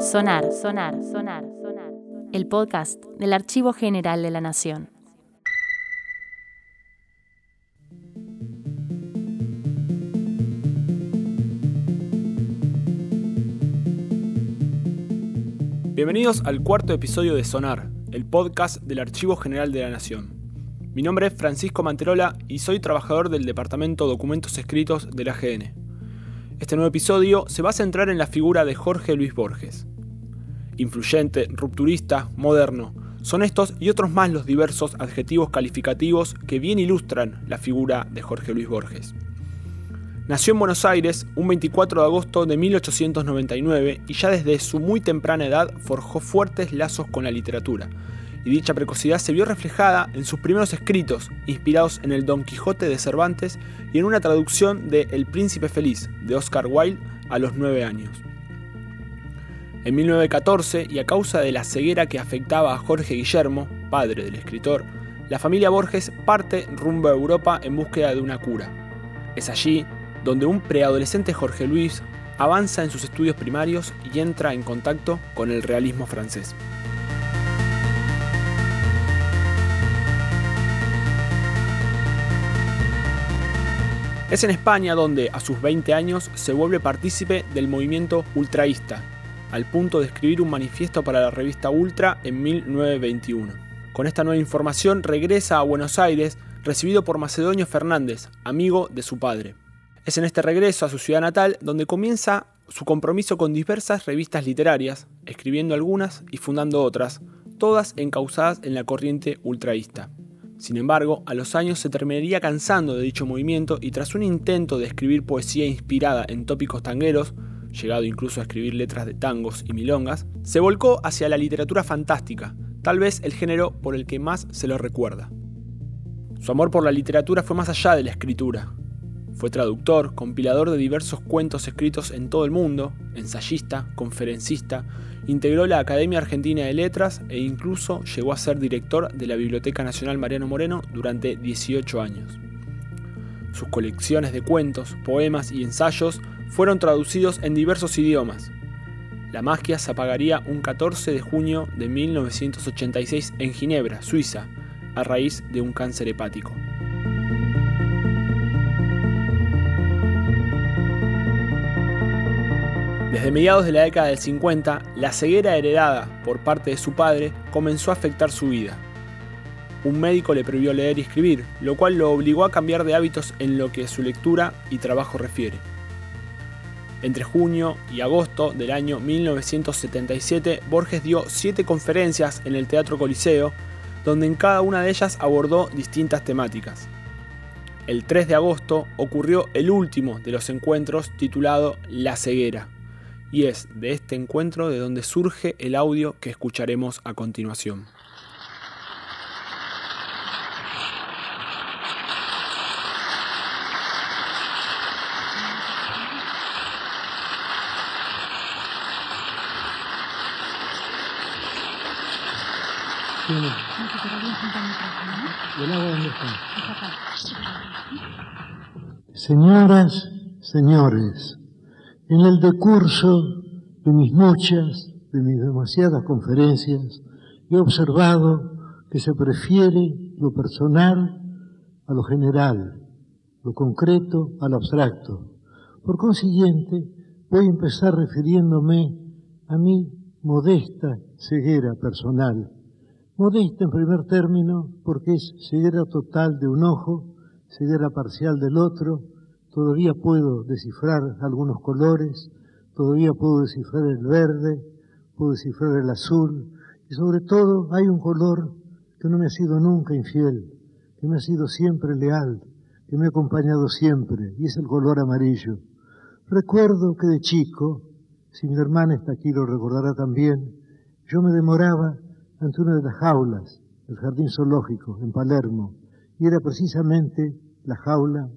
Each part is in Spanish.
Sonar, sonar, sonar, sonar. El podcast del Archivo General de la Nación. Bienvenidos al cuarto episodio de Sonar, el podcast del Archivo General de la Nación. Mi nombre es Francisco Manterola y soy trabajador del Departamento Documentos Escritos de la AGN. Este nuevo episodio se va a centrar en la figura de Jorge Luis Borges. Influyente, rupturista, moderno, son estos y otros más los diversos adjetivos calificativos que bien ilustran la figura de Jorge Luis Borges. Nació en Buenos Aires un 24 de agosto de 1899 y ya desde su muy temprana edad forjó fuertes lazos con la literatura, y dicha precocidad se vio reflejada en sus primeros escritos, inspirados en el Don Quijote de Cervantes y en una traducción de El Príncipe Feliz de Oscar Wilde a los nueve años. En 1914, y a causa de la ceguera que afectaba a Jorge Guillermo, padre del escritor, la familia Borges parte rumbo a Europa en búsqueda de una cura. Es allí donde un preadolescente Jorge Luis avanza en sus estudios primarios y entra en contacto con el realismo francés. Es en España donde, a sus 20 años, se vuelve partícipe del movimiento ultraísta, al punto de escribir un manifiesto para la revista Ultra en 1921. Con esta nueva información regresa a Buenos Aires, recibido por Macedonio Fernández, amigo de su padre. Es en este regreso a su ciudad natal donde comienza su compromiso con diversas revistas literarias, escribiendo algunas y fundando otras, todas encausadas en la corriente ultraísta. Sin embargo, a los años se terminaría cansando de dicho movimiento y tras un intento de escribir poesía inspirada en tópicos tangueros, llegado incluso a escribir letras de tangos y milongas, se volcó hacia la literatura fantástica, tal vez el género por el que más se lo recuerda. Su amor por la literatura fue más allá de la escritura. Fue traductor, compilador de diversos cuentos escritos en todo el mundo, ensayista, conferencista, Integró la Academia Argentina de Letras e incluso llegó a ser director de la Biblioteca Nacional Mariano Moreno durante 18 años. Sus colecciones de cuentos, poemas y ensayos fueron traducidos en diversos idiomas. La magia se apagaría un 14 de junio de 1986 en Ginebra, Suiza, a raíz de un cáncer hepático. Desde mediados de la década del 50, la ceguera heredada por parte de su padre comenzó a afectar su vida. Un médico le prohibió leer y escribir, lo cual lo obligó a cambiar de hábitos en lo que su lectura y trabajo refiere. Entre junio y agosto del año 1977, Borges dio siete conferencias en el Teatro Coliseo, donde en cada una de ellas abordó distintas temáticas. El 3 de agosto ocurrió el último de los encuentros titulado La ceguera y es de este encuentro de donde surge el audio que escucharemos a continuación. Señoras, señores, en el decurso de mis muchas, de mis demasiadas conferencias, he observado que se prefiere lo personal a lo general, lo concreto al abstracto. Por consiguiente, voy a empezar refiriéndome a mi modesta ceguera personal. Modesta en primer término porque es ceguera total de un ojo, ceguera parcial del otro, todavía puedo descifrar algunos colores, todavía puedo descifrar el verde, puedo descifrar el azul, y sobre todo hay un color que no me ha sido nunca infiel, que me ha sido siempre leal, que me ha acompañado siempre, y es el color amarillo. Recuerdo que de chico, si mi hermana está aquí lo recordará también, yo me demoraba ante una de las jaulas del jardín zoológico en Palermo, y era precisamente la jaula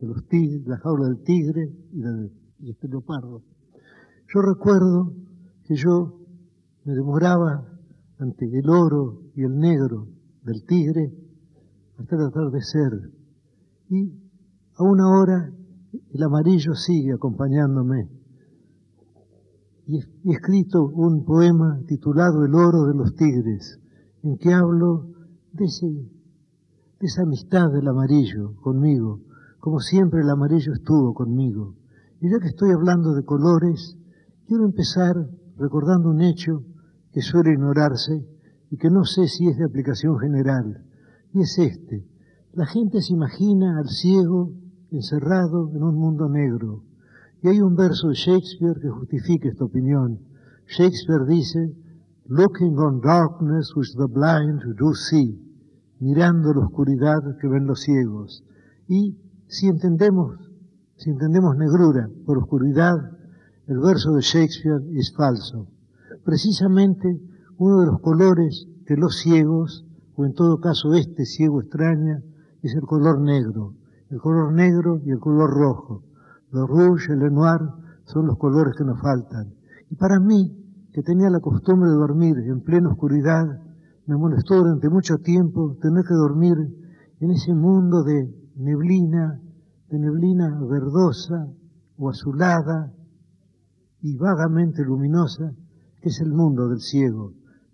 de los tigres, la jaula del tigre y la de este leopardo. Yo recuerdo que yo me demoraba ante el oro y el negro del tigre hasta el atardecer. Y a una hora el amarillo sigue acompañándome. Y he escrito un poema titulado El oro de los tigres, en que hablo de, de esa amistad del amarillo conmigo, como siempre el amarillo estuvo conmigo. Y ya que estoy hablando de colores, quiero empezar recordando un hecho que suele ignorarse y que no sé si es de aplicación general, y es este. La gente se imagina al ciego encerrado en un mundo negro. Y hay un verso de Shakespeare que justifica esta opinión. Shakespeare dice, Looking on darkness which the blind do see, mirando la oscuridad que ven los ciegos. Y si entendemos, si entendemos negrura por oscuridad, el verso de Shakespeare es falso. Precisamente uno de los colores que los ciegos, o en todo caso este ciego extraña, es el color negro el color negro y el color rojo. Los rouge el noir son los colores que nos faltan. Y para mí, que tenía la costumbre de dormir en plena oscuridad, me molestó durante mucho tiempo tener que dormir en ese mundo de neblina, de neblina verdosa o azulada y vagamente luminosa, que es el mundo del ciego.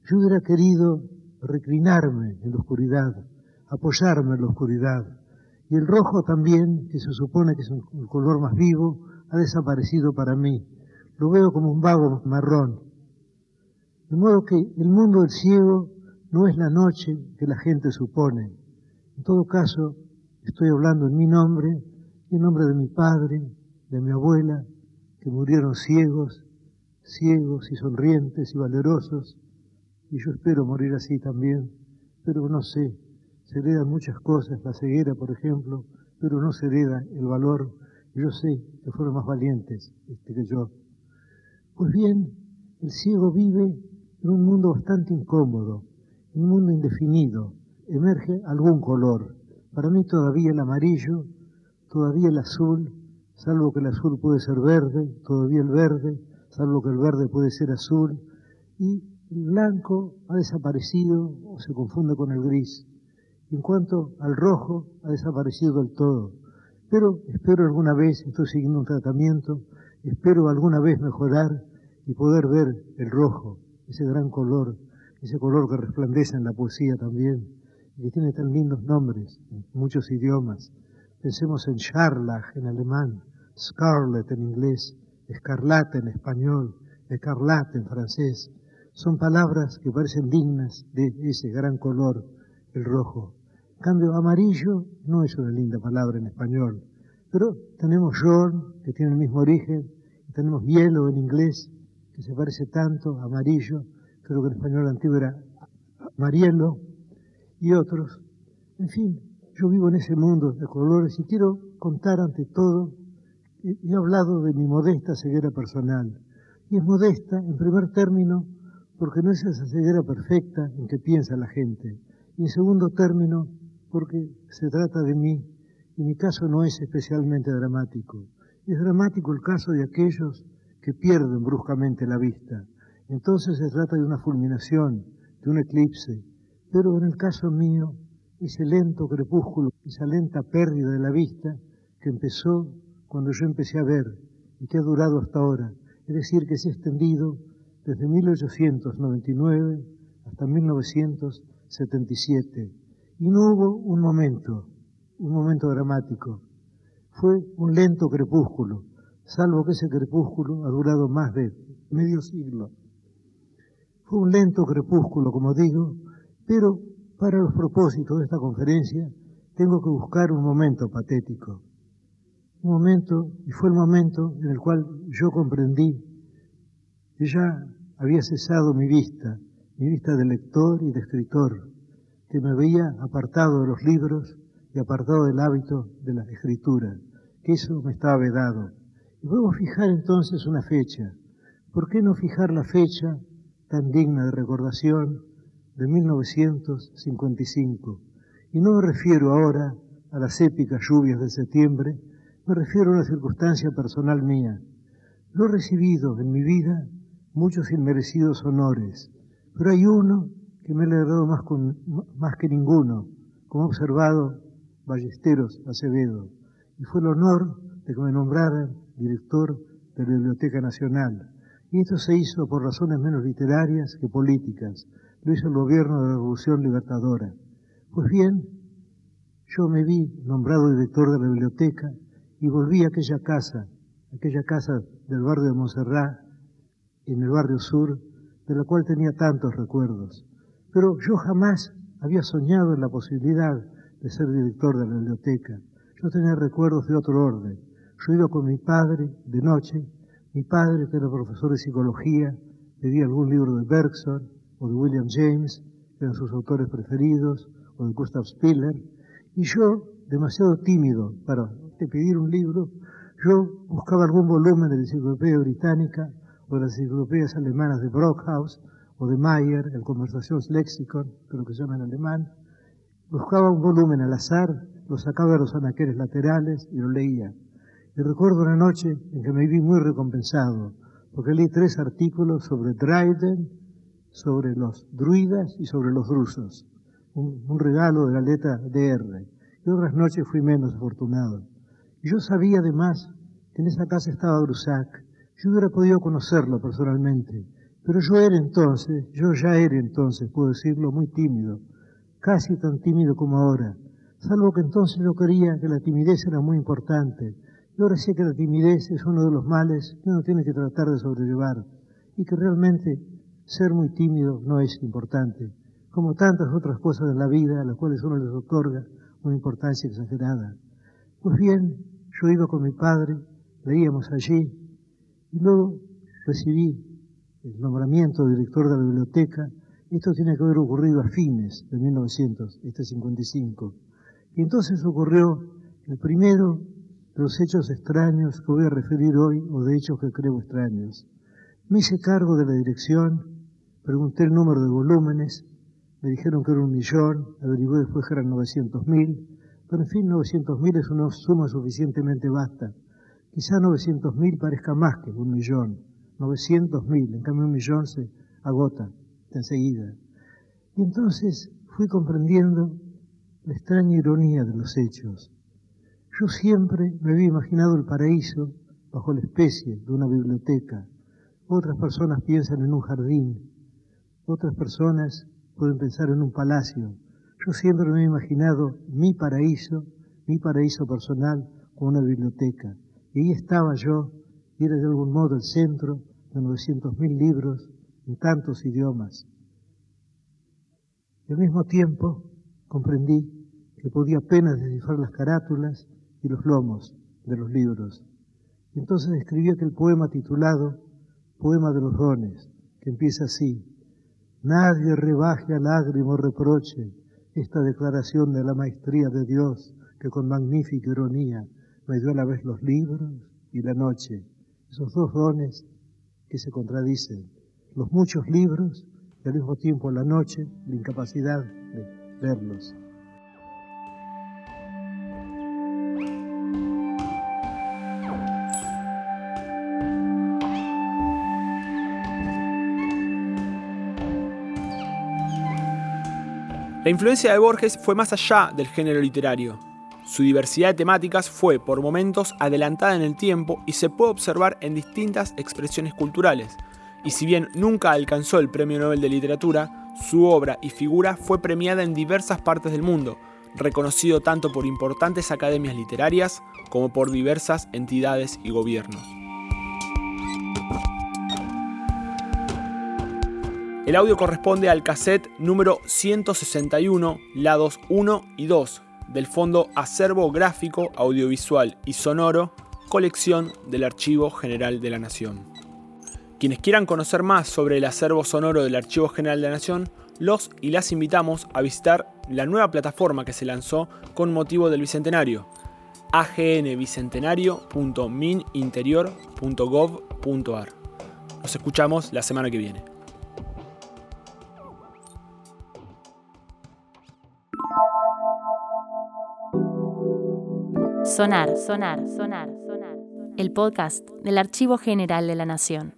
Yo hubiera querido reclinarme en la oscuridad, apoyarme en la oscuridad, y el rojo también, que se supone que es un color más vivo, ha desaparecido para mí. Lo veo como un vago marrón. De modo que el mundo del ciego no es la noche que la gente supone. En todo caso, estoy hablando en mi nombre y en nombre de mi padre, de mi abuela, que murieron ciegos, ciegos y sonrientes y valerosos, y yo espero morir así también, pero no sé se heredan muchas cosas, la ceguera, por ejemplo, pero no se hereda el valor. Yo sé que fueron más valientes este, que yo. Pues bien, el ciego vive en un mundo bastante incómodo, en un mundo indefinido. Emerge algún color. Para mí todavía el amarillo, todavía el azul, salvo que el azul puede ser verde, todavía el verde, salvo que el verde puede ser azul, y el blanco ha desaparecido o se confunde con el gris. En cuanto al rojo, ha desaparecido del todo. Pero espero alguna vez, estoy siguiendo un tratamiento, espero alguna vez mejorar y poder ver el rojo, ese gran color, ese color que resplandece en la poesía también, que tiene tan lindos nombres en muchos idiomas. Pensemos en Scharlach en alemán, Scarlet en inglés, escarlata en español, escarlate en francés. Son palabras que parecen dignas de ese gran color el rojo. cambio, amarillo no es una linda palabra en español, pero tenemos jorn, que tiene el mismo origen, y tenemos hielo en inglés, que se parece tanto, amarillo, creo que en español antiguo era marielo, y otros. En fin, yo vivo en ese mundo de colores y quiero contar ante todo, he hablado de mi modesta ceguera personal, y es modesta en primer término porque no es esa ceguera perfecta en que piensa la gente, y en segundo término, porque se trata de mí, y mi caso no es especialmente dramático. Es dramático el caso de aquellos que pierden bruscamente la vista. Entonces se trata de una fulminación, de un eclipse. Pero en el caso mío, ese lento crepúsculo, esa lenta pérdida de la vista que empezó cuando yo empecé a ver y que ha durado hasta ahora, es decir, que se ha extendido desde 1899 hasta 1900 77. Y no hubo un momento, un momento dramático. Fue un lento crepúsculo, salvo que ese crepúsculo ha durado más de medio siglo. Fue un lento crepúsculo, como digo, pero para los propósitos de esta conferencia tengo que buscar un momento patético. Un momento, y fue el momento en el cual yo comprendí que ya había cesado mi vista, mi vista de lector y de escritor, que me veía apartado de los libros y apartado del hábito de la escritura, que eso me estaba vedado. Y podemos fijar entonces una fecha. ¿Por qué no fijar la fecha tan digna de recordación de 1955? Y no me refiero ahora a las épicas lluvias de septiembre, me refiero a una circunstancia personal mía. No he recibido en mi vida muchos inmerecidos honores, pero hay uno que me ha alegrado más, más que ninguno, como ha observado Ballesteros Acevedo, y fue el honor de que me nombraran director de la Biblioteca Nacional. Y esto se hizo por razones menos literarias que políticas. Lo hizo el gobierno de la Revolución Libertadora. Pues bien, yo me vi nombrado director de la biblioteca y volví a aquella casa, aquella casa del barrio de Montserrat, en el barrio sur, de la cual tenía tantos recuerdos. Pero yo jamás había soñado en la posibilidad de ser director de la biblioteca. Yo tenía recuerdos de otro orden. Yo iba con mi padre de noche, mi padre que era profesor de psicología, pedía algún libro de Bergson o de William James, que eran sus autores preferidos, o de Gustav Spiller, y yo, demasiado tímido para pedir un libro, yo buscaba algún volumen de la enciclopedia británica o de las enciclopedias alemanas de Brockhaus o de Mayer, el Conversationslexikon, creo que se llama en alemán. Buscaba un volumen al azar, lo sacaba de los anaqueles laterales y lo leía. Y recuerdo una noche en que me vi muy recompensado, porque leí tres artículos sobre Dryden, sobre los druidas y sobre los drusos. Un, regalo de la letra DR. Y otras noches fui menos afortunado. Yo sabía además que en esa casa estaba Brusac. Yo hubiera podido conocerlo personalmente, pero yo era entonces, yo ya era entonces, puedo decirlo, muy tímido, casi tan tímido como ahora, salvo que entonces yo creía que la timidez era muy importante. Y ahora sé que la timidez es uno de los males que uno tiene que tratar de sobrellevar y que realmente ser muy tímido no es importante, como tantas otras cosas en la vida a las cuales uno les otorga una importancia exagerada. Pues bien, yo iba con mi padre, leíamos allí, y luego recibí el nombramiento de director de la biblioteca. Esto tiene que haber ocurrido a fines de 1955. Y entonces ocurrió el primero de los hechos extraños que voy a referir hoy, o de hechos que creo extraños. Me hice cargo de la dirección, pregunté el número de volúmenes, me dijeron que era un millón, averigué después que eran 900 mil, pero en fin, 900.000 es una suma suficientemente vasta. Quizá 900.000 parezca más que un millón. 900.000, en cambio un millón se agota enseguida. Y entonces fui comprendiendo la extraña ironía de los hechos. Yo siempre me había imaginado el paraíso bajo la especie de una biblioteca. Otras personas piensan en un jardín, otras personas pueden pensar en un palacio, yo siempre me he imaginado mi paraíso, mi paraíso personal, como una biblioteca. Y ahí estaba yo, y era de algún modo el centro de 900.000 libros en tantos idiomas. Y al mismo tiempo comprendí que podía apenas descifrar las carátulas y los lomos de los libros. Entonces escribí aquel poema titulado Poema de los dones, que empieza así. Nadie rebaje a lágrimo reproche esta declaración de la maestría de Dios que con magnífica ironía me dio a la vez los libros y la noche, esos dos dones que se contradicen, los muchos libros y al mismo tiempo la noche, la incapacidad de verlos. La influencia de Borges fue más allá del género literario. Su diversidad de temáticas fue, por momentos, adelantada en el tiempo y se puede observar en distintas expresiones culturales. Y si bien nunca alcanzó el Premio Nobel de Literatura, su obra y figura fue premiada en diversas partes del mundo, reconocido tanto por importantes academias literarias como por diversas entidades y gobiernos. El audio corresponde al cassette número 161, lados 1 y 2, del Fondo Acervo Gráfico, Audiovisual y Sonoro, colección del Archivo General de la Nación. Quienes quieran conocer más sobre el acervo sonoro del Archivo General de la Nación, los y las invitamos a visitar la nueva plataforma que se lanzó con motivo del Bicentenario, agnbicentenario.mininterior.gov.ar. Nos escuchamos la semana que viene. Sonar, sonar, sonar, sonar. El podcast del Archivo General de la Nación.